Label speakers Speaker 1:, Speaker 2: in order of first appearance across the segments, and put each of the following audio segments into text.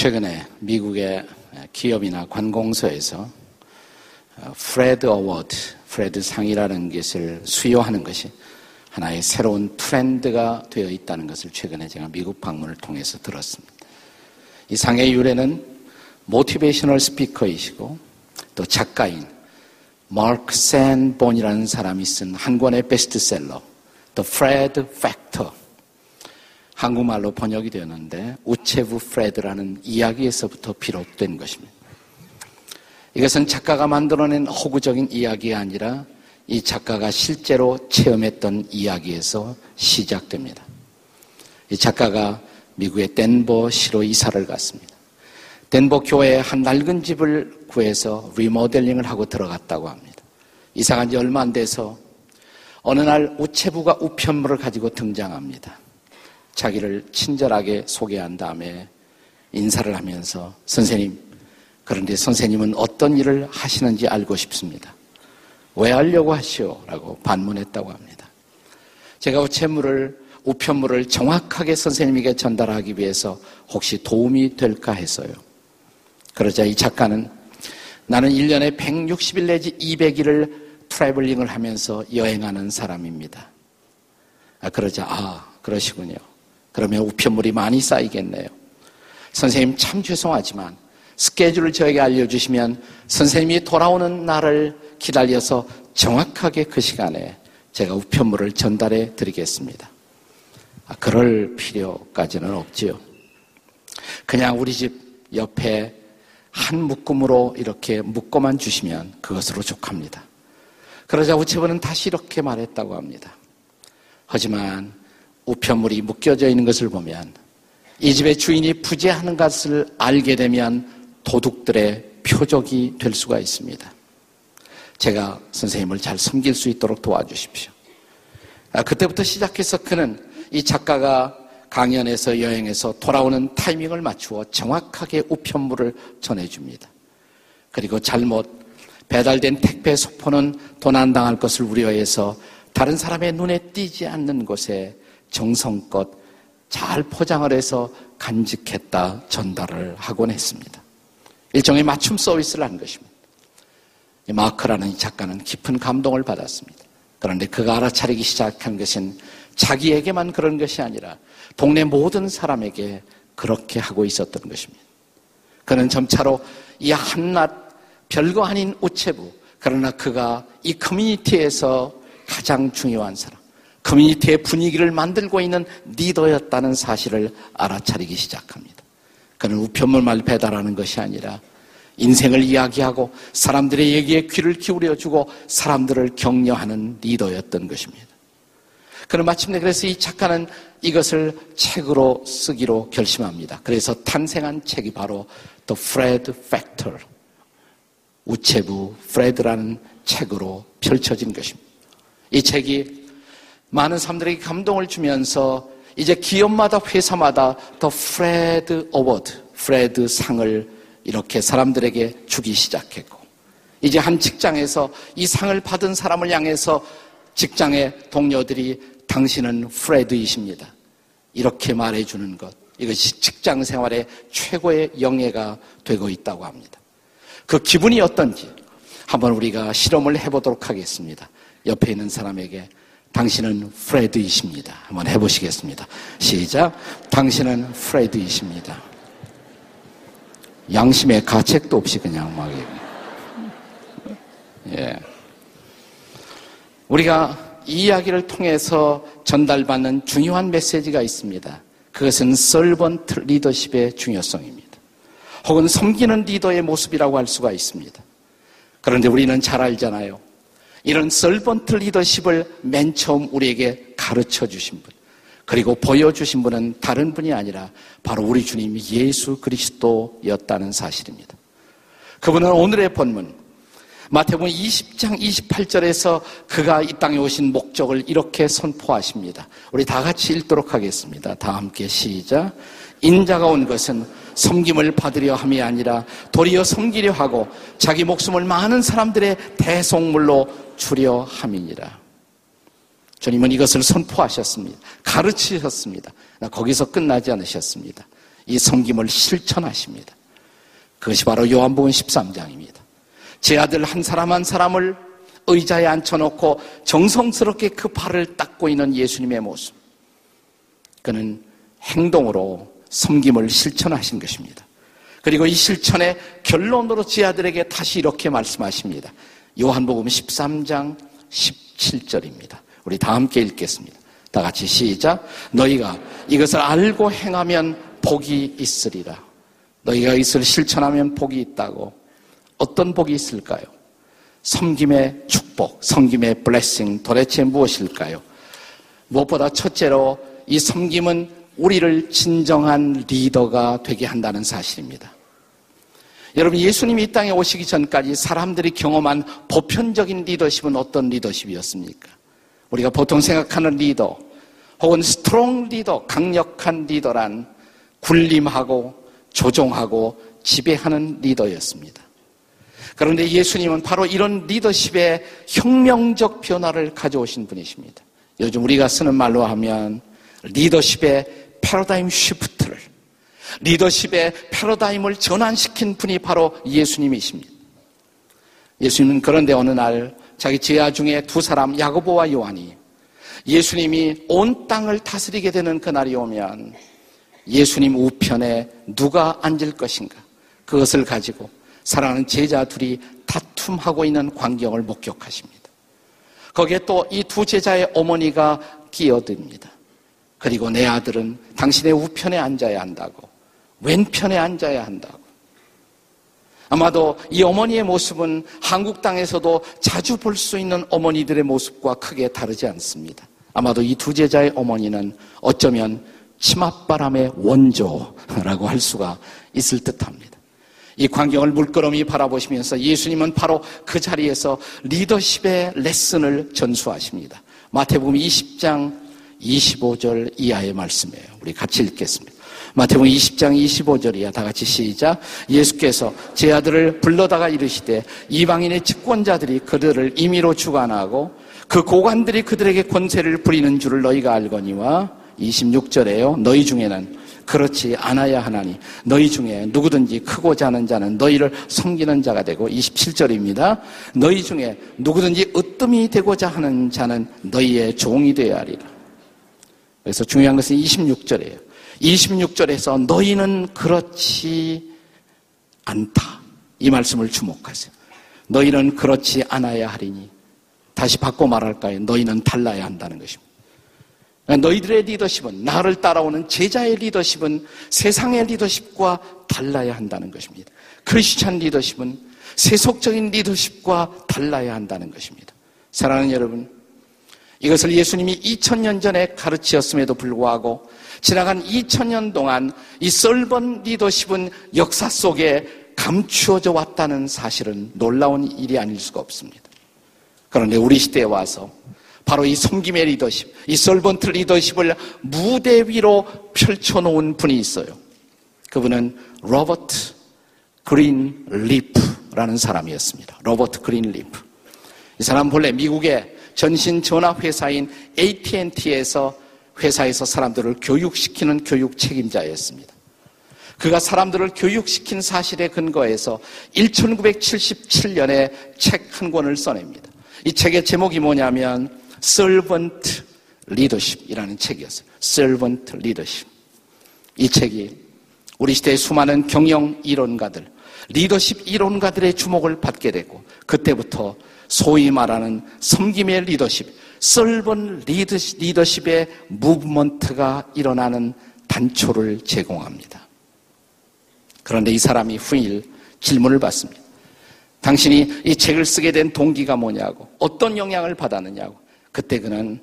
Speaker 1: 최근에 미국의 기업이나 관공서에서 Fred Award, 프레드 상이라는 것을 수여하는 것이 하나의 새로운 트렌드가 되어 있다는 것을 최근에 제가 미국 방문을 통해서 들었습니다. 이 상의 유래는 motivational speaker이시고 또 작가인 마크 샌본이라는 사람이 쓴 한 권의 베스트셀러 The Fred Factor 한국말로 번역이 되었는데 우체부 프레드라는 이야기에서부터 비롯된 것입니다. 이것은 작가가 만들어낸 허구적인 이야기가 아니라 이 작가가 실제로 체험했던 이야기에서 시작됩니다. 이 작가가 미국의 덴버 시로 이사를 갔습니다. 덴버 교회에 한 낡은 집을 구해서 리모델링을 하고 들어갔다고 합니다. 이사 간지 얼마 안 돼서 어느 날 우체부가 우편물을 가지고 등장합니다. 자기를 친절하게 소개한 다음에 인사를 하면서 선생님, 그런데 선생님은 어떤 일을 하시는지 알고 싶습니다. 왜 하려고 하시오? 라고 반문했다고 합니다. 제가 우체물을, 우편물을 정확하게 선생님에게 전달하기 위해서 혹시 도움이 될까 해서요. 그러자 이 작가는 나는 1년에 160일 내지 200일을 트래블링을 하면서 여행하는 사람입니다. 아, 그러자, 아, 그러시군요. 그러면 우편물이 많이 쌓이겠네요. 선생님 참 죄송하지만 스케줄을 저에게 알려주시면 선생님이 돌아오는 날을 기다려서 정확하게 그 시간에 제가 우편물을 전달해 드리겠습니다. 아, 그럴 필요까지는 없지요. 그냥 우리 집 옆에 한 묶음으로 이렇게 묶어만 주시면 그것으로 족합니다. 그러자 우체부는 다시 이렇게 말했다고 합니다. 하지만 우편물이 묶여져 있는 것을 보면 이 집의 주인이 부재하는 것을 알게 되면 도둑들의 표적이 될 수가 있습니다. 제가 선생님을 잘 섬길 수 있도록 도와주십시오. 아, 그때부터 시작해서 그는 이 작가가 강연에서 여행해서 돌아오는 타이밍을 맞추어 정확하게 우편물을 전해줍니다. 그리고 잘못 배달된 택배 소포는 도난당할 것을 우려해서 다른 사람의 눈에 띄지 않는 곳에 정성껏 잘 포장을 해서 간직했다 전달을 하곤 했습니다. 일종의 맞춤 서비스를 한 것입니다. 마크라는 이 작가는 깊은 감동을 받았습니다. 그런데 그가 알아차리기 시작한 것은 자기에게만 그런 것이 아니라 동네 모든 사람에게 그렇게 하고 있었던 것입니다. 그는 점차로 이 한낱 별거 아닌 우체부, 그러나 그가 이 커뮤니티에서 가장 중요한 사람, 커뮤니티의 분위기를 만들고 있는 리더였다는 사실을 알아차리기 시작합니다. 그는 우편물만 배달하는 것이 아니라 인생을 이야기하고 사람들의 얘기에 귀를 기울여 주고 사람들을 격려하는 리더였던 것입니다. 그는 마침내 그래서 이 작가는 이것을 책으로 쓰기로 결심합니다. 그래서 탄생한 책이 바로 The Fred Factor, 우체부 프레드라는 책으로 펼쳐진 것입니다. 이 책이 많은 사람들에게 감동을 주면서 이제 기업마다 회사마다 The Fred Award, 프레드 상을 이렇게 사람들에게 주기 시작했고 이제 한 직장에서 이 상을 받은 사람을 향해서 직장의 동료들이 당신은 프레드이십니다. 이렇게 말해주는 것. 이것이 직장 생활의 최고의 영예가 되고 있다고 합니다. 그 기분이 어떤지 한번 우리가 실험을 해보도록 하겠습니다. 옆에 있는 사람에게 당신은 프레드이십니다. 한번 해보시겠습니다. 시작. 당신은 프레드이십니다. 양심의 가책도 없이 그냥 막. 예. 우리가 이 이야기를 통해서 전달받는 중요한 메시지가 있습니다. 그것은 설번트 리더십의 중요성입니다. 혹은 섬기는 리더의 모습이라고 할 수가 있습니다. 그런데 우리는 잘 알잖아요. 이런 설번트 리더십을 맨 처음 우리에게 가르쳐 주신 분, 그리고 보여주신 분은 다른 분이 아니라 바로 우리 주님 예수 그리스도였다는 사실입니다. 그분은 오늘의 본문, 마태복음 20장 28절에서 그가 이 땅에 오신 목적을 이렇게 선포하십니다. 우리 다 같이 읽도록 하겠습니다. 다 함께 시작. 인자가 온 것은 섬김을 받으려 함이 아니라 도리어 섬기려 하고 자기 목숨을 많은 사람들의 대속물로 주려 함이니라. 주님은 이것을 선포하셨습니다. 가르치셨습니다. 거기서 끝나지 않으셨습니다. 이 섬김을 실천하십니다. 그것이 바로 요한복음 13장입니다. 제 아들 한 사람 한 사람을 의자에 앉혀놓고 정성스럽게 그 발을 닦고 있는 예수님의 모습. 그는 행동으로 섬김을 실천하신 것입니다. 그리고 이 실천의 결론으로 제 아들에게 다시 이렇게 말씀하십니다. 요한복음 13장 17절입니다. 우리 다 함께 읽겠습니다. 다 같이 시작. 너희가 이것을 알고 행하면 복이 있으리라. 너희가 이것을 실천하면 복이 있다고. 어떤 복이 있을까요? 섬김의 축복, 섬김의 블레싱 도대체 무엇일까요? 무엇보다 첫째로 이 섬김은 우리를 진정한 리더가 되게 한다는 사실입니다. 여러분, 예수님이 이 땅에 오시기 전까지 사람들이 경험한 보편적인 리더십은 어떤 리더십이었습니까? 우리가 보통 생각하는 리더, 혹은 strong leader, 강력한 리더란 군림하고 조종하고 지배하는 리더였습니다. 그런데 예수님은 바로 이런 리더십의 혁명적 변화를 가져오신 분이십니다. 요즘 우리가 쓰는 말로 하면 리더십의 패러다임 쉬프트를 리더십의 패러다임을 전환시킨 분이 바로 예수님이십니다. 예수님은 그런데 어느 날 자기 제자 중에 두 사람 야고보와 요한이 예수님이 온 땅을 다스리게 되는 그날이 오면 예수님 우편에 누가 앉을 것인가 그것을 가지고 사랑하는 제자 둘이 다툼하고 있는 광경을 목격하십니다. 거기에 또 이 두 제자의 어머니가 끼어듭니다. 그리고 내 아들은 당신의 우편에 앉아야 한다고 왼편에 앉아야 한다고. 아마도 이 어머니의 모습은 한국 땅에서도 자주 볼 수 있는 어머니들의 모습과 크게 다르지 않습니다. 아마도 이 두 제자의 어머니는 어쩌면 치맛바람의 원조라고 할 수가 있을 듯 합니다. 이 광경을 물끄러미 바라보시면서 예수님은 바로 그 자리에서 리더십의 레슨을 전수하십니다. 마태복음 20장 25절 이하의 말씀이에요. 우리 같이 읽겠습니다. 마태복음 20장 25절이야. 다 같이 시작. 예수께서 제 아들을 불러다가 이르시되 이방인의 집권자들이 그들을 임의로 주관하고 그 고관들이 그들에게 권세를 부리는 줄을 너희가 알거니와 26절에요. 너희 중에는 그렇지 않아야 하나니 너희 중에 누구든지 크고자 하는 자는 너희를 섬기는 자가 되고 27절입니다. 너희 중에 누구든지 으뜸이 되고자 하는 자는 너희의 종이 되어야 하리라. 그래서 중요한 것은 26절이에요. 26절에서 너희는 그렇지 않다. 이 말씀을 주목하세요. 너희는 그렇지 않아야 하리니 다시 바꿔 말할까요? 너희는 달라야 한다는 것입니다. 너희들의 리더십은 나를 따라오는 제자의 리더십은 세상의 리더십과 달라야 한다는 것입니다. 크리스찬 리더십은 세속적인 리더십과 달라야 한다는 것입니다. 사랑하는 여러분, 이것을 예수님이 2000년 전에 가르치었음에도 불구하고 지나간 2000년 동안 이 썰번 리더십은 역사 속에 감추어져 왔다는 사실은 놀라운 일이 아닐 수가 없습니다. 그런데 우리 시대에 와서 바로 이 섬김의 리더십, 이 썰번트 리더십을 무대 위로 펼쳐놓은 분이 있어요. 그분은 로버트 그린 리프라는 사람이었습니다. 로버트 그린 리프. 이 사람 본래 미국의 전신 전화 회사인 AT&T에서 회사에서 사람들을 교육시키는 교육 책임자였습니다. 그가 사람들을 교육시킨 사실에 근거해서 1977년에 책 한 권을 써냅니다. 이 책의 제목이 뭐냐면 Servant Leadership이라는 책이었어요. Servant Leadership. 이 책이 우리 시대의 수많은 경영 이론가들, 리더십 이론가들의 주목을 받게 되고 그때부터 소위 말하는 섬김의 리더십, 썰번 리더십 의 무브먼트가 일어나는 단초를 제공합니다. 그런데 이 사람이 후일 질문을 받습니다. 당신이 이 책을 쓰게 된 동기가 뭐냐고, 어떤 영향을 받았느냐고. 그때 그는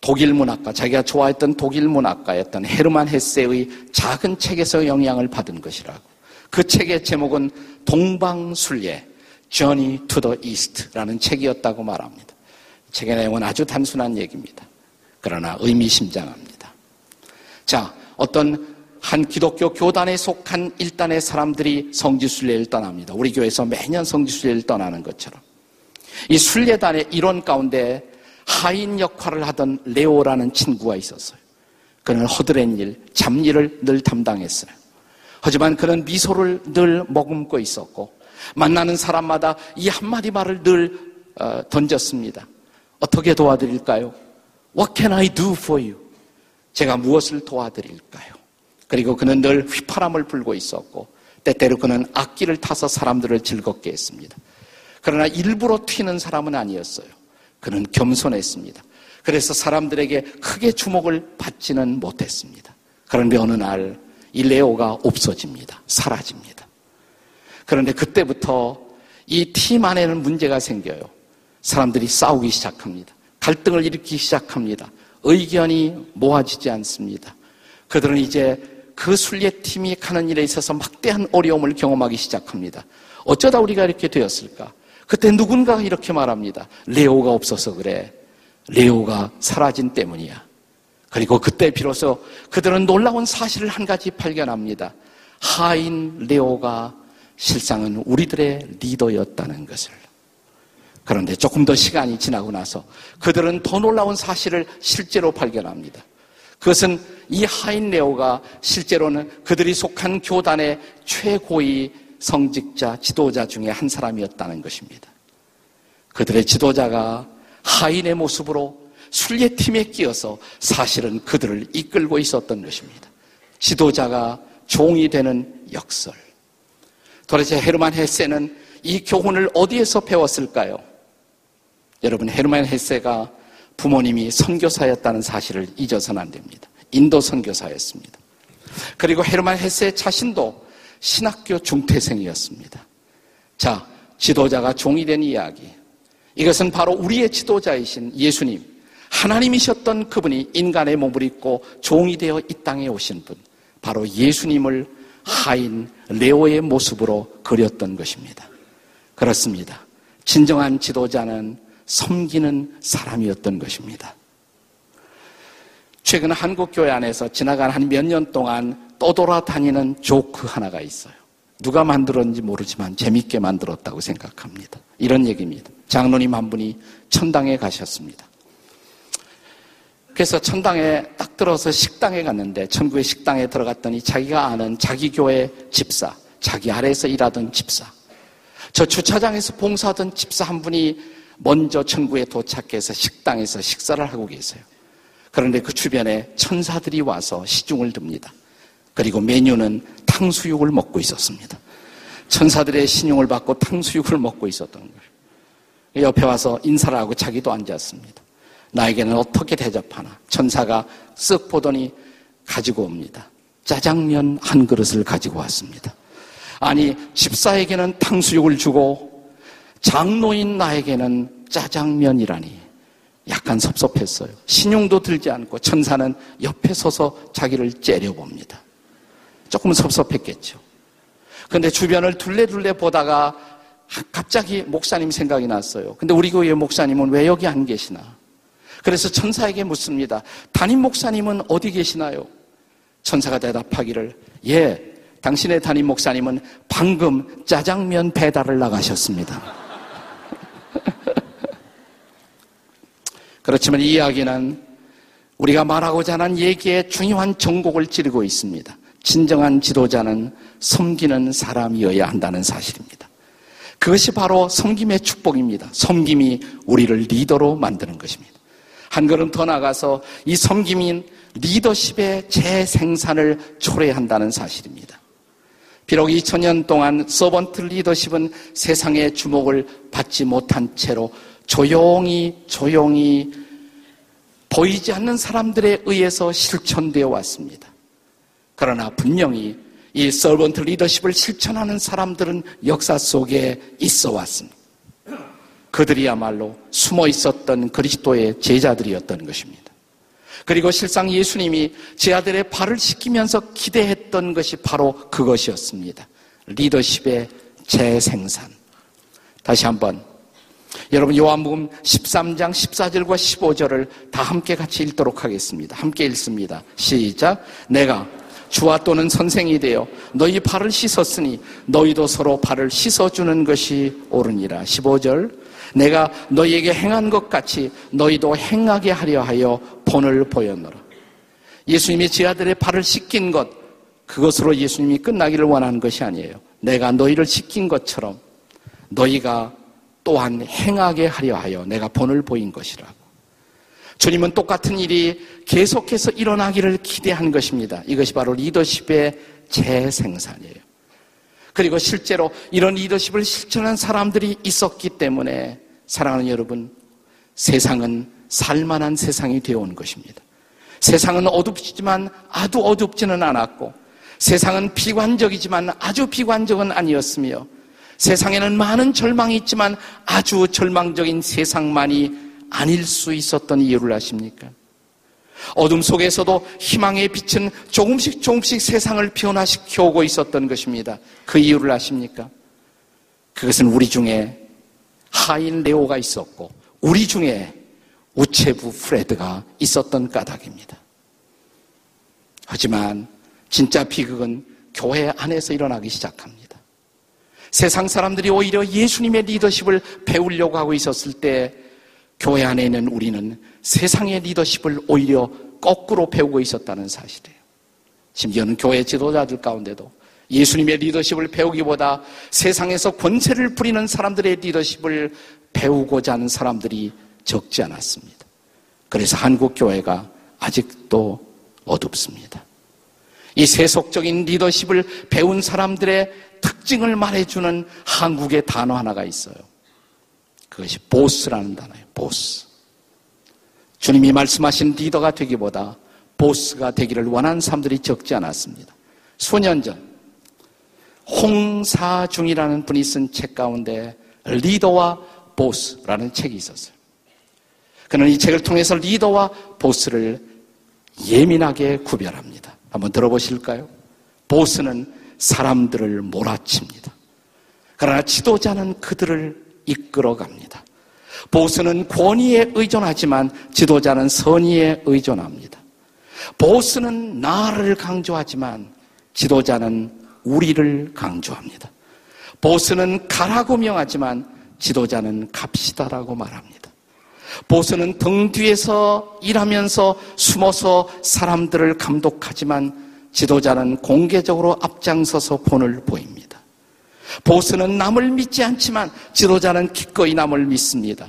Speaker 1: 독일 문학가, 자기가 좋아했던 독일 문학가였던 헤르만 헤세의 작은 책에서 영향을 받은 것이라고. 그 책의 제목은 동방순례, Journey to the East라는 책이었다고 말합니다. 책의 내용은 아주 단순한 얘기입니다. 그러나 의미심장합니다. 자, 어떤 한 기독교 교단에 속한 일단의 사람들이 성지순례를 떠납니다. 우리 교회에서 매년 성지순례를 떠나는 것처럼. 이 순례단의 일원 가운데 하인 역할을 하던 레오라는 친구가 있었어요. 그는 허드렛 일, 잡일을 늘 담당했어요. 하지만 그는 미소를 늘 머금고 있었고 만나는 사람마다 이 한마디 말을 늘 어, 던졌습니다. 어떻게 도와드릴까요? What can I do for you? 제가 무엇을 도와드릴까요? 그리고 그는 늘 휘파람을 불고 있었고 때때로 그는 악기를 타서 사람들을 즐겁게 했습니다. 그러나 일부러 튀는 사람은 아니었어요. 그는 겸손했습니다. 그래서 사람들에게 크게 주목을 받지는 못했습니다. 그런데 어느 날이 레오가 없어집니다. 사라집니다. 그런데 그때부터 이 팀 안에는 문제가 생겨요. 사람들이 싸우기 시작합니다. 갈등을 일으키기 시작합니다. 의견이 모아지지 않습니다. 그들은 이제 그 순례팀이 가는 일에 있어서 막대한 어려움을 경험하기 시작합니다. 어쩌다 우리가 이렇게 되었을까? 그때 누군가가 이렇게 말합니다. 레오가 없어서 그래. 레오가 사라진 때문이야. 그리고 그때 비로소 그들은 놀라운 사실을 한 가지 발견합니다. 하인 레오가 실상은 우리들의 리더였다는 것을. 그런데 조금 더 시간이 지나고 나서 그들은 더 놀라운 사실을 실제로 발견합니다. 그것은 이 하인 레오가 실제로는 그들이 속한 교단의 최고의 성직자, 지도자 중에 한 사람이었다는 것입니다. 그들의 지도자가 하인의 모습으로 순례팀에 끼어서 사실은 그들을 이끌고 있었던 것입니다. 지도자가 종이 되는 역설. 도대체 헤르만 헤세는 이 교훈을 어디에서 배웠을까요? 여러분, 헤르만 헤세가 부모님이 선교사였다는 사실을 잊어서는 안 됩니다. 인도 선교사였습니다. 그리고 헤르만 헤세 자신도 신학교 중퇴생이었습니다. 자, 지도자가 종이 된 이야기. 이것은 바로 우리의 지도자이신 예수님, 하나님이셨던 그분이 인간의 몸을 입고 종이 되어 이 땅에 오신 분, 바로 예수님을 하인 레오의 모습으로 그렸던 것입니다. 그렇습니다. 진정한 지도자는 섬기는 사람이었던 것입니다. 최근 한국 교회 안에서 지나간 한 몇 년 동안 떠돌아다니는 조크 하나가 있어요. 누가 만들었는지 모르지만 재밌게 만들었다고 생각합니다. 이런 얘기입니다. 장로님 한 분이 천당에 가셨습니다. 그래서 천당에 딱 들어서 식당에 갔는데 천국의 식당에 들어갔더니 자기가 아는 자기 교회 집사, 자기 아래에서 일하던 집사, 저 주차장에서 봉사하던 집사 한 분이 먼저 천국에 도착해서 식당에서 식사를 하고 계세요. 그런데 그 주변에 천사들이 와서 시중을 듭니다. 그리고 메뉴는 탕수육을 먹고 있었습니다. 천사들의 신용을 받고 탕수육을 먹고 있었던 거예요. 옆에 와서 인사를 하고 자기도 앉았습니다. 나에게는 어떻게 대접하나? 천사가 쓱 보더니 가지고 옵니다. 짜장면 한 그릇을 가지고 왔습니다. 아니, 집사에게는 탕수육을 주고 장로인 나에게는 짜장면이라니. 약간 섭섭했어요. 신용도 들지 않고 천사는 옆에 서서 자기를 째려봅니다. 조금 섭섭했겠죠. 근데 주변을 둘레둘레 보다가 갑자기 목사님 생각이 났어요. 근데 우리 교회 목사님은 왜 여기 안 계시나? 그래서 천사에게 묻습니다. 담임 목사님은 어디 계시나요? 천사가 대답하기를, 예, 당신의 담임 목사님은 방금 짜장면 배달을 나가셨습니다. 그렇지만 이 이야기는 우리가 말하고자 하는 얘기에 중요한 정곡을 찌르고 있습니다. 진정한 지도자는 섬기는 사람이어야 한다는 사실입니다. 그것이 바로 섬김의 축복입니다. 섬김이 우리를 리더로 만드는 것입니다. 한 걸음 더 나가서 이 섬김인 리더십의 재생산을 초래한다는 사실입니다. 비록 2000년 동안 서번트 리더십은 세상의 주목을 받지 못한 채로 조용히 조용히 보이지 않는 사람들에 의해서 실천되어 왔습니다. 그러나 분명히 이 서번트 리더십을 실천하는 사람들은 역사 속에 있어 왔습니다. 그들이야말로 숨어 있었던 그리스도의 제자들이었던 것입니다. 그리고 실상 예수님이 제 아들의 발을 씻기면서 기대했던 것이 바로 그것이었습니다. 리더십의 재생산. 다시 한번 여러분 요한복음 13장 14절과 15절을 다 함께 같이 읽도록 하겠습니다. 함께 읽습니다. 시작. 내가 주와 또는 선생이 되어 너희 발을 씻었으니 너희도 서로 발을 씻어주는 것이 옳으니라. 15절. 내가 너희에게 행한 것 같이 너희도 행하게 하려 하여 본을 보였노라. 예수님의 제 아들의 발을 씻긴 것, 그것으로 예수님이 끝나기를 원하는 것이 아니에요. 내가 너희를 씻긴 것처럼 너희가 또한 행하게 하려 하여 내가 본을 보인 것이라고. 주님은 똑같은 일이 계속해서 일어나기를 기대한 것입니다. 이것이 바로 리더십의 재생산이에요. 그리고 실제로 이런 리더십을 실천한 사람들이 있었기 때문에 사랑하는 여러분, 세상은 살만한 세상이 되어온 것입니다. 세상은 어둡지만 아주 어둡지는 않았고 세상은 비관적이지만 아주 비관적은 아니었으며 세상에는 많은 절망이 있지만 아주 절망적인 세상만이 아닐 수 있었던 이유를 아십니까? 어둠 속에서도 희망의 빛은 조금씩 조금씩 세상을 변화시켜 오고 있었던 것입니다. 그 이유를 아십니까? 그것은 우리 중에 하인 레오가 있었고 우리 중에 우체부 프레드가 있었던 까닭입니다. 하지만 진짜 비극은 교회 안에서 일어나기 시작합니다. 세상 사람들이 오히려 예수님의 리더십을 배우려고 하고 있었을 때 교회 안에 있는 우리는 세상의 리더십을 오히려 거꾸로 배우고 있었다는 사실이에요. 심지어는 교회 지도자들 가운데도 예수님의 리더십을 배우기보다 세상에서 권세를 부리는 사람들의 리더십을 배우고자 하는 사람들이 적지 않았습니다. 그래서 한국 교회가 아직도 어둡습니다. 이 세속적인 리더십을 배운 사람들의 특징을 말해주는 한국의 단어 하나가 있어요. 그것이 보스라는 단어예요. 보스. 주님이 말씀하신 리더가 되기보다 보스가 되기를 원하는 사람들이 적지 않았습니다. 수년 전 홍사중이라는 분이 쓴 책 가운데 리더와 보스라는 책이 있었어요. 그는 이 책을 통해서 리더와 보스를 예민하게 구별합니다. 한번 들어보실까요? 보스는 사람들을 몰아칩니다. 그러나 지도자는 그들을 이끌어갑니다. 보스는 권위에 의존하지만 지도자는 선의에 의존합니다. 보스는 나를 강조하지만 지도자는 우리를 강조합니다. 보스는 가라고 명하지만 지도자는 갑시다라고 말합니다. 보스는 등 뒤에서 일하면서 숨어서 사람들을 감독하지만 지도자는 공개적으로 앞장서서 본을 보입니다. 보스는 남을 믿지 않지만 지도자는 기꺼이 남을 믿습니다.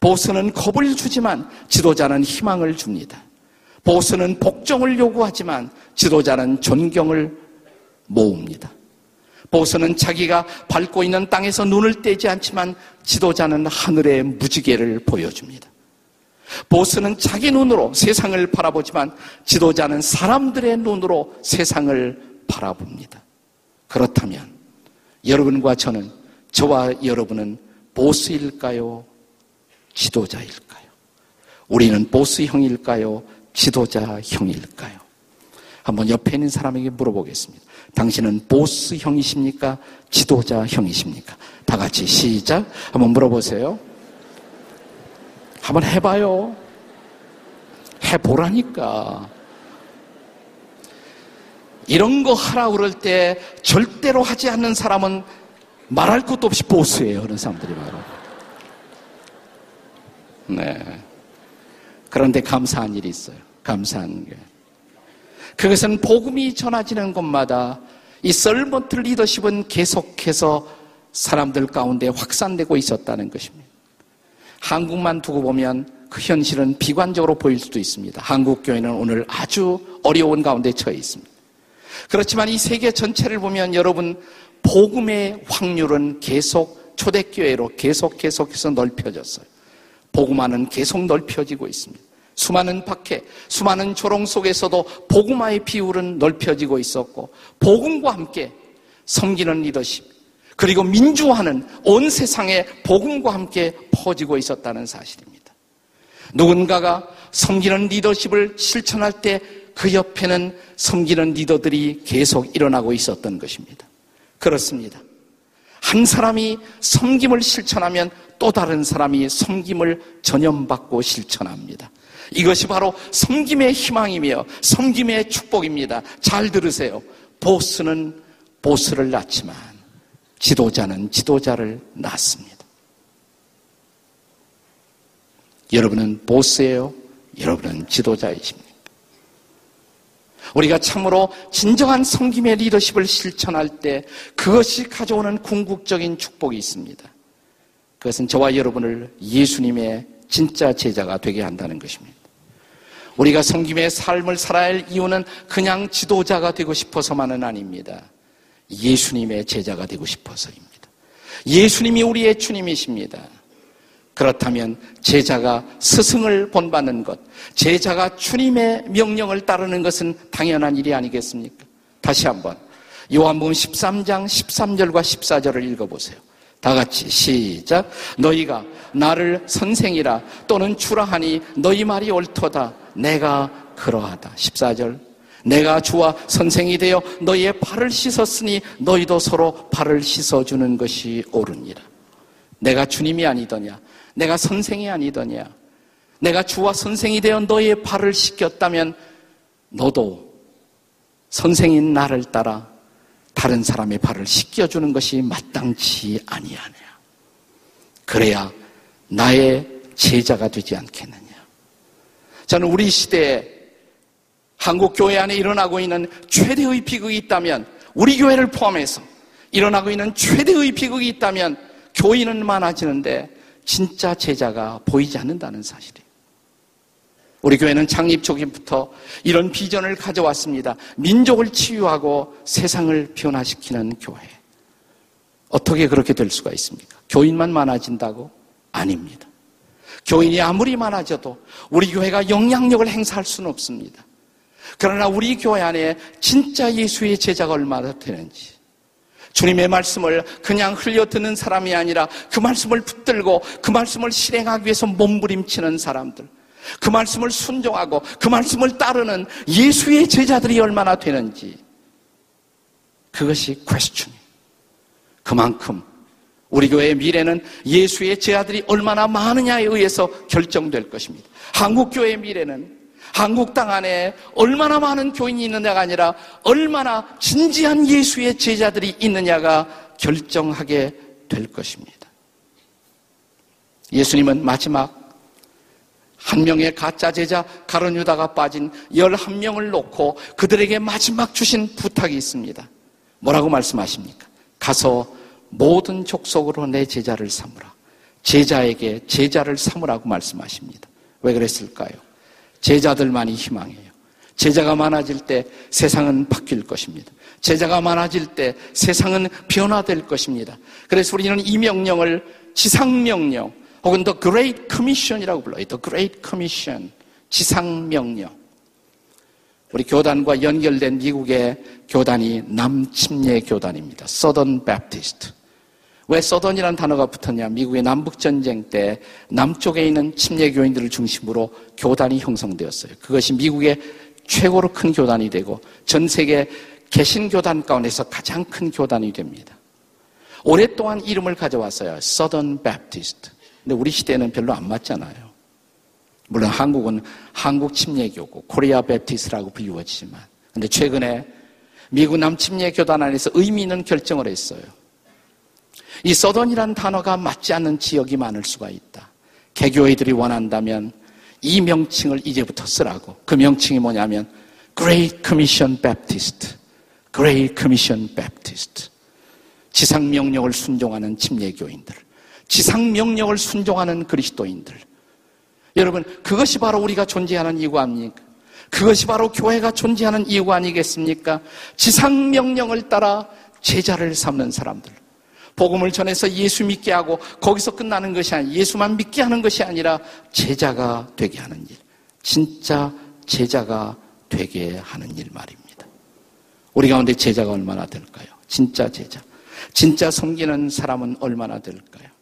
Speaker 1: 보스는 겁을 주지만 지도자는 희망을 줍니다. 보스는 복종을 요구하지만 지도자는 존경을 모읍니다. 보스는 자기가 밟고 있는 땅에서 눈을 떼지 않지만 지도자는 하늘의 무지개를 보여줍니다. 보스는 자기 눈으로 세상을 바라보지만 지도자는 사람들의 눈으로 세상을 바라봅니다. 그렇다면 여러분과 저는 저와 여러분은 보스일까요? 지도자일까요? 우리는 보스형일까요? 지도자형일까요? 한번 옆에 있는 사람에게 물어보겠습니다. 당신은 보스형이십니까? 지도자형이십니까? 다 같이 시작. 한번 물어보세요. 한번 해봐요. 해보라니까. 이런 거 하라 그럴 때 절대로 하지 않는 사람은 말할 것도 없이 보스예요. 그런 사람들이 바로. 네. 그런데 감사한 일이 있어요. 감사한 게. 그것은 복음이 전해지는 곳마다 이 썰먼트 리더십은 계속해서 사람들 가운데 확산되고 있었다는 것입니다. 한국만 두고 보면 그 현실은 비관적으로 보일 수도 있습니다. 한국 교회는 오늘 아주 어려운 가운데 처해 있습니다. 그렇지만 이 세계 전체를 보면 여러분 복음의 확률은 계속 초대교회로 계속 계속해서 넓혀졌어요. 복음화는 계속 넓혀지고 있습니다. 수많은 박해, 수많은 조롱 속에서도 복음화의 비율은 넓혀지고 있었고 복음과 함께 섬기는 리더십 그리고 민주화는 온 세상에 복음과 함께 퍼지고 있었다는 사실입니다. 누군가가 섬기는 리더십을 실천할 때 그 옆에는 섬기는 리더들이 계속 일어나고 있었던 것입니다. 그렇습니다. 한 사람이 섬김을 실천하면 또 다른 사람이 섬김을 전염받고 실천합니다. 이것이 바로 섬김의 희망이며 섬김의 축복입니다. 잘 들으세요. 보스는 보스를 낳지만 지도자는 지도자를 낳습니다. 여러분은 보스예요? 여러분은 지도자이십니까? 우리가 참으로 진정한 성김의 리더십을 실천할 때 그것이 가져오는 궁극적인 축복이 있습니다. 그것은 저와 여러분을 예수님의 진짜 제자가 되게 한다는 것입니다. 우리가 성김의 삶을 살아야 할 이유는 그냥 지도자가 되고 싶어서만은 아닙니다. 예수님의 제자가 되고 싶어서입니다. 예수님이 우리의 주님이십니다. 그렇다면 제자가 스승을 본받는 것, 제자가 주님의 명령을 따르는 것은 당연한 일이 아니겠습니까? 다시 한번 요한복음 13장 13절과 14절을 읽어보세요. 다 같이 시작. 너희가 나를 선생이라 또는 주라 하니 너희 말이 옳도다. 내가 그러하다. 14절. 내가 주와 선생이 되어 너희의 발을 씻었으니 너희도 서로 발을 씻어주는 것이 옳으니라. 내가 주님이 아니더냐? 내가 선생이 아니더냐? 내가 주와 선생이 되어 너희의 발을 씻겼다면 너도 선생인 나를 따라 다른 사람의 발을 씻겨주는 것이 마땅치 아니하냐. 그래야 나의 제자가 되지 않겠느냐. 저는 우리 시대에 한국 교회 안에 일어나고 있는 최대의 비극이 있다면 우리 교회를 포함해서 일어나고 있는 최대의 비극이 있다면 교인은 많아지는데 진짜 제자가 보이지 않는다는 사실이에요. 우리 교회는 창립 초기부터 이런 비전을 가져왔습니다. 민족을 치유하고 세상을 변화시키는 교회. 어떻게 그렇게 될 수가 있습니까? 교인만 많아진다고? 아닙니다. 교인이 아무리 많아져도 우리 교회가 영향력을 행사할 수는 없습니다. 그러나 우리 교회 안에 진짜 예수의 제자가 얼마나 되는지, 주님의 말씀을 그냥 흘려 듣는 사람이 아니라 그 말씀을 붙들고 그 말씀을 실행하기 위해서 몸부림치는 사람들, 그 말씀을 순종하고 그 말씀을 따르는 예수의 제자들이 얼마나 되는지, 그것이 퀘스천이 그만큼 우리 교회의 미래는 예수의 제자들이 얼마나 많으냐에 의해서 결정될 것입니다. 한국 교회의 미래는 한국 땅 안에 얼마나 많은 교인이 있느냐가 아니라 얼마나 진지한 예수의 제자들이 있느냐가 결정하게 될 것입니다. 예수님은 마지막 한 명의 가짜 제자 가론 유다가 빠진 열한 명을 놓고 그들에게 마지막 주신 부탁이 있습니다. 뭐라고 말씀하십니까? 가서 모든 족속으로 내 제자를 삼으라. 제자에게 제자를 삼으라고 말씀하십니다. 왜 그랬을까요? 제자들만이 희망이에요. 제자가 많아질 때 세상은 바뀔 것입니다. 제자가 많아질 때 세상은 변화될 것입니다. 그래서 우리는 이 명령을 지상명령 혹은 The Great Commission이라고 불러요. The Great Commission. 지상명령. 우리 교단과 연결된 미국의 교단이 남침례 교단입니다. Southern Baptist. 왜 Southern이라는 단어가 붙었냐? 미국의 남북전쟁 때 남쪽에 있는 침례교인들을 중심으로 교단이 형성되었어요. 그것이 미국의 최고로 큰 교단이 되고 전 세계 개신교단 가운데서 가장 큰 교단이 됩니다. 오랫동안 이름을 가져왔어요. Southern Baptist. 근데 우리 시대는 별로 안 맞잖아요. 물론 한국은 한국 침례교고 Korea Baptist라고 불리워지지만 근데 최근에 미국 남침례 교단 안에서 의미 있는 결정을 했어요. 이 서던이라는 단어가 맞지 않는 지역이 많을 수가 있다. 개교회들이 원한다면 이 명칭을 이제부터 쓰라고. 그 명칭이 뭐냐면 Great Commission Baptist. Great Commission Baptist. 지상 명령을 순종하는 침례교인들. 지상 명령을 순종하는 그리스도인들. 여러분, 그것이 바로 우리가 존재하는 이유 아닙니까? 그것이 바로 교회가 존재하는 이유 아니겠습니까? 지상 명령을 따라 제자를 삼는 사람들. 복음을 전해서 예수 믿게 하고 거기서 끝나는 것이 아니라 예수만 믿게 하는 것이 아니라 제자가 되게 하는 일. 진짜 제자가 되게 하는 일 말입니다. 우리 가운데 제자가 얼마나 될까요? 진짜 제자. 진짜 섬기는 사람은 얼마나 될까요?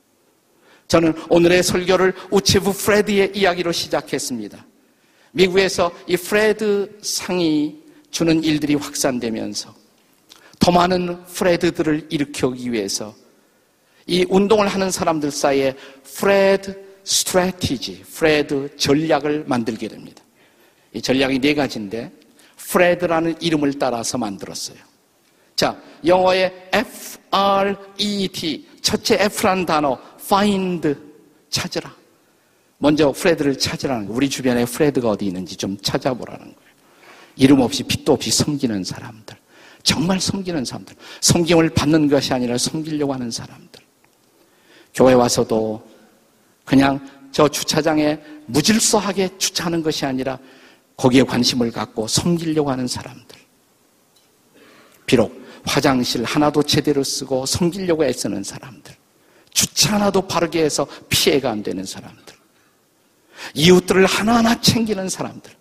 Speaker 1: 저는 오늘의 설교를 우체부 프레드의 이야기로 시작했습니다. 미국에서 이 프레드 상이 주는 일들이 확산되면서 더 많은 프레드들을 일으키기 위해서 이 운동을 하는 사람들 사이에 Fred Strategy, 프레드 전략을 만들게 됩니다. 이 전략이 네 가지인데 프레드라는 이름을 따라서 만들었어요. 자, 영어의 F-R-E-D 첫째 F라는 단어 find 찾으라. 먼저 프레드를 찾으라는 거예요. 우리 주변에 프레드가 어디 있는지 좀 찾아보라는 거예요. 이름 없이 빛도 없이 섬기는 사람들. 정말 섬기는 사람들. 섬김을 받는 것이 아니라 섬기려고 하는 사람들. 교회 와서도 그냥 저 주차장에 무질서하게 주차하는 것이 아니라 거기에 관심을 갖고 섬기려고 하는 사람들. 비록 화장실 하나도 제대로 쓰고 섬기려고 애쓰는 사람들. 주차 하나도 바르게 해서 피해가 안 되는 사람들. 이웃들을 하나하나 챙기는 사람들.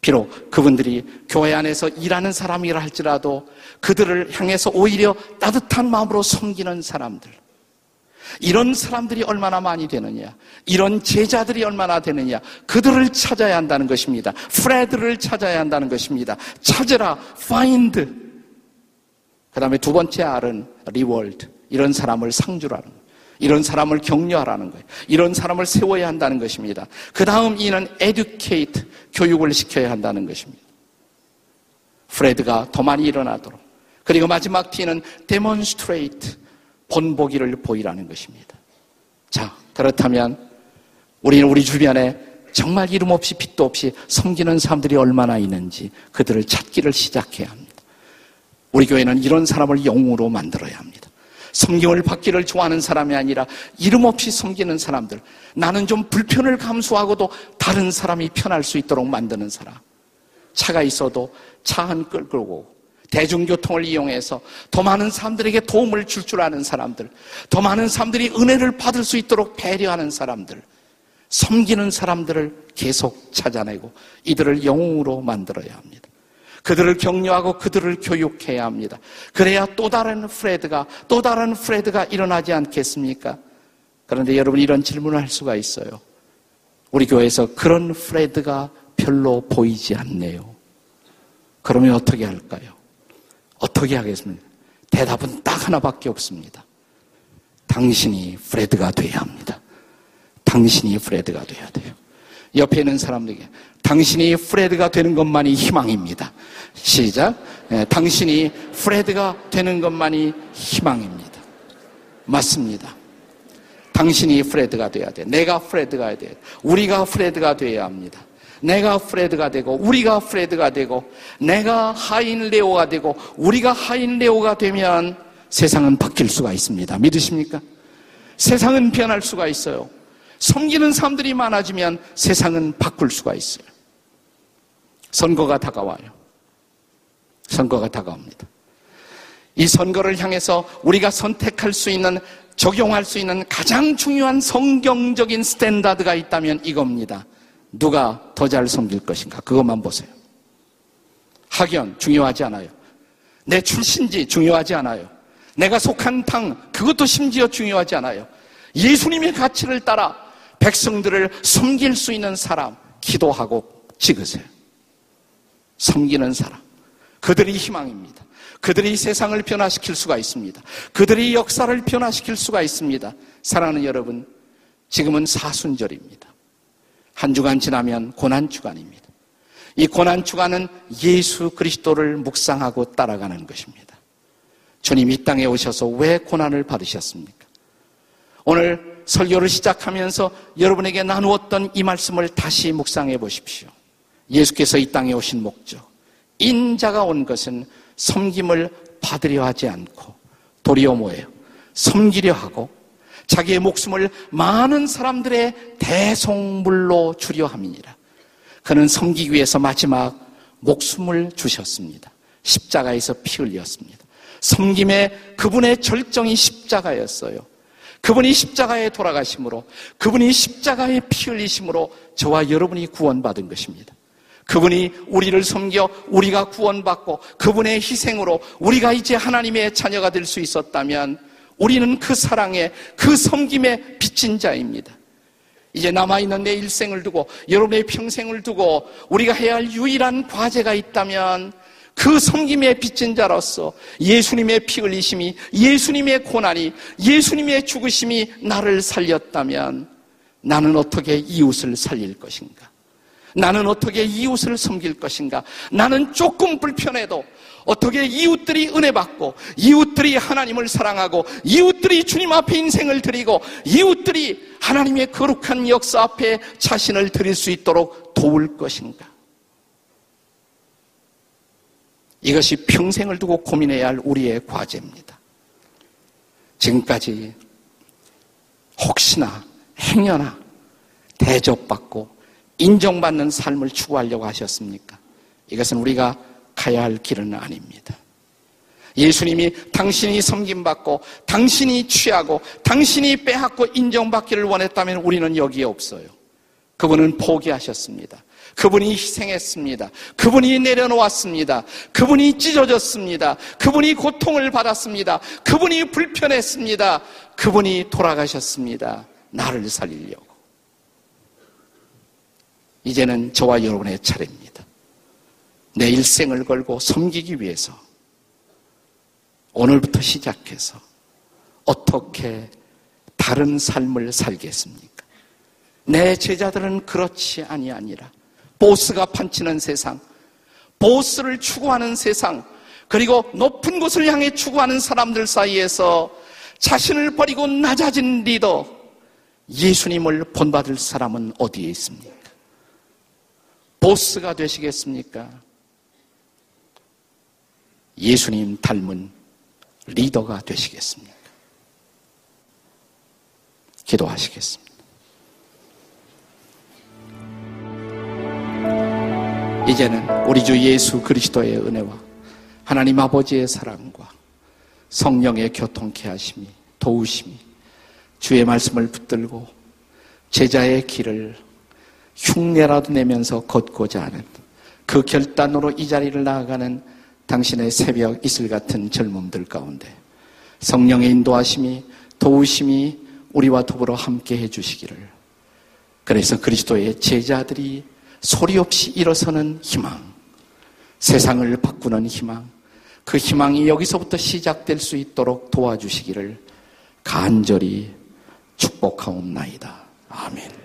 Speaker 1: 비록 그분들이 교회 안에서 일하는 사람이라 할지라도 그들을 향해서 오히려 따뜻한 마음으로 섬기는 사람들. 이런 사람들이 얼마나 많이 되느냐. 이런 제자들이 얼마나 되느냐. 그들을 찾아야 한다는 것입니다. 프레드를 찾아야 한다는 것입니다. 찾으라, find. 그 다음에 두 번째 알은 reward. 이런 사람을 상주라는 거예요. 이런 사람을 격려하라는 거예요. 이런 사람을 세워야 한다는 것입니다. 그 다음 이는 educate, 교육을 시켜야 한다는 것입니다. 프레드가 더 많이 일어나도록. 그리고 마지막 T는 demonstrate, 본보기를 보이라는 것입니다. 자, 그렇다면 우리는 우리 주변에 정말 이름 없이 빛도 없이 섬기는 사람들이 얼마나 있는지 그들을 찾기를 시작해야 합니다. 우리 교회는 이런 사람을 영웅으로 만들어야 합니다. 섬김을 받기를 좋아하는 사람이 아니라 이름 없이 섬기는 사람들. 나는 좀 불편을 감수하고도 다른 사람이 편할 수 있도록 만드는 사람. 차가 있어도 차 한 끌 끌고 대중교통을 이용해서 더 많은 사람들에게 도움을 줄줄 아는 사람들, 더 많은 사람들이 은혜를 받을 수 있도록 배려하는 사람들, 섬기는 사람들을 계속 찾아내고 이들을 영웅으로 만들어야 합니다. 그들을 격려하고 그들을 교육해야 합니다. 그래야 또 다른 프레드가, 또 다른 프레드가 일어나지 않겠습니까? 그런데 여러분 이런 질문을 할 수가 있어요. 우리 교회에서 그런 프레드가 별로 보이지 않네요. 그러면 어떻게 할까요? 어떻게 하겠습니까? 대답은 딱 하나밖에 없습니다. 당신이 프레드가 돼야 합니다. 당신이 프레드가 돼야 돼요. 옆에 있는 사람들에게 당신이 프레드가 되는 것만이 희망입니다. 시작. 네, 당신이 프레드가 되는 것만이 희망입니다. 맞습니다. 당신이 프레드가 돼야 돼. 내가 프레드가 돼야 돼. 우리가 프레드가 돼야 합니다. 내가 프레드가 되고 우리가 프레드가 되고 내가 하인 레오가 되고 우리가 하인 레오가 되면 세상은 바뀔 수가 있습니다. 믿으십니까? 세상은 변할 수가 있어요. 섬기는 사람들이 많아지면 세상은 바꿀 수가 있어요. 선거가 다가와요. 선거가 다가옵니다. 이 선거를 향해서 우리가 선택할 수 있는 적용할 수 있는 가장 중요한 성경적인 standard가 있다면 이겁니다. 누가 더 잘 섬길 것인가? 그것만 보세요. 학연 중요하지 않아요. 내 출신지 중요하지 않아요. 내가 속한 당 그것도 심지어 중요하지 않아요. 예수님의 가치를 따라 백성들을 섬길 수 있는 사람 기도하고 찍으세요. 섬기는 사람. 그들이 희망입니다. 그들이 세상을 변화시킬 수가 있습니다. 그들이 역사를 변화시킬 수가 있습니다. 사랑하는 여러분, 지금은 사순절입니다. 한 주간 지나면 고난주간입니다. 이 고난주간은 예수 그리스도를 묵상하고 따라가는 것입니다. 주님 이 땅에 오셔서 왜 고난을 받으셨습니까? 오늘 설교를 시작하면서 여러분에게 나누었던 이 말씀을 다시 묵상해 보십시오. 예수께서 이 땅에 오신 목적. 인자가 온 것은 섬김을 받으려 하지 않고 도리어 뭐예요? 섬기려 하고 자기의 목숨을 많은 사람들의 대성물로 주려 함이니라. 그는 섬기기 위해서 마지막 목숨을 주셨습니다. 십자가에서 피 흘렸습니다. 섬김의 그분의 절정이 십자가였어요. 그분이 십자가에 돌아가심으로 그분이 십자가에 피 흘리심으로 저와 여러분이 구원받은 것입니다. 그분이 우리를 섬겨 우리가 구원받고 그분의 희생으로 우리가 이제 하나님의 자녀가 될 수 있었다면 우리는 그 사랑에 그 섬김에 빚진 자입니다. 이제 남아있는 내 일생을 두고 여러분의 평생을 두고 우리가 해야 할 유일한 과제가 있다면 그 섬김에 빚진 자로서 예수님의 피 흘리심이 예수님의 고난이 예수님의 죽으심이 나를 살렸다면 나는 어떻게 이웃을 살릴 것인가? 나는 어떻게 이웃을 섬길 것인가? 나는 조금 불편해도 어떻게 이웃들이 은혜 받고 이웃들이 하나님을 사랑하고 이웃들이 주님 앞에 인생을 드리고 이웃들이 하나님의 거룩한 역사 앞에 자신을 드릴 수 있도록 도울 것인가? 이것이 평생을 두고 고민해야 할 우리의 과제입니다. 지금까지 혹시나 행여나 대접받고 인정받는 삶을 추구하려고 하셨습니까? 이것은 우리가 가야 할 길은 아닙니다. 예수님이 당신이 섬김받고 당신이 취하고 당신이 빼앗고 인정받기를 원했다면 우리는 여기에 없어요. 그분은 포기하셨습니다. 그분이 희생했습니다. 그분이 내려놓았습니다. 그분이 찢어졌습니다. 그분이 고통을 받았습니다. 그분이 불편했습니다. 그분이 돌아가셨습니다. 나를 살리려고. 이제는 저와 여러분의 차례입니다. 내 일생을 걸고 섬기기 위해서 오늘부터 시작해서 어떻게 다른 삶을 살겠습니까? 내 제자들은 그렇지 아니 아니라 보스가 판치는 세상, 보스를 추구하는 세상, 그리고 높은 곳을 향해 추구하는 사람들 사이에서 자신을 버리고 낮아진 리더, 예수님을 본받을 사람은 어디에 있습니까? 보스가 되시겠습니까? 예수님 닮은 리더가 되시겠습니까? 기도하시겠습니다. 이제는 우리 주 예수 그리스도의 은혜와 하나님 아버지의 사랑과 성령의 교통케 하심이 도우심이 주의 말씀을 붙들고 제자의 길을 흉내라도 내면서 걷고자 하는 그 결단으로 이 자리를 나아가는 당신의 새벽 이슬 같은 젊음들 가운데 성령의 인도하심이 도우심이 우리와 더불어 함께 해주시기를 그래서 그리스도의 제자들이 소리 없이 일어서는 희망 세상을 바꾸는 희망 그 희망이 여기서부터 시작될 수 있도록 도와주시기를 간절히 축복하옵나이다. 아멘.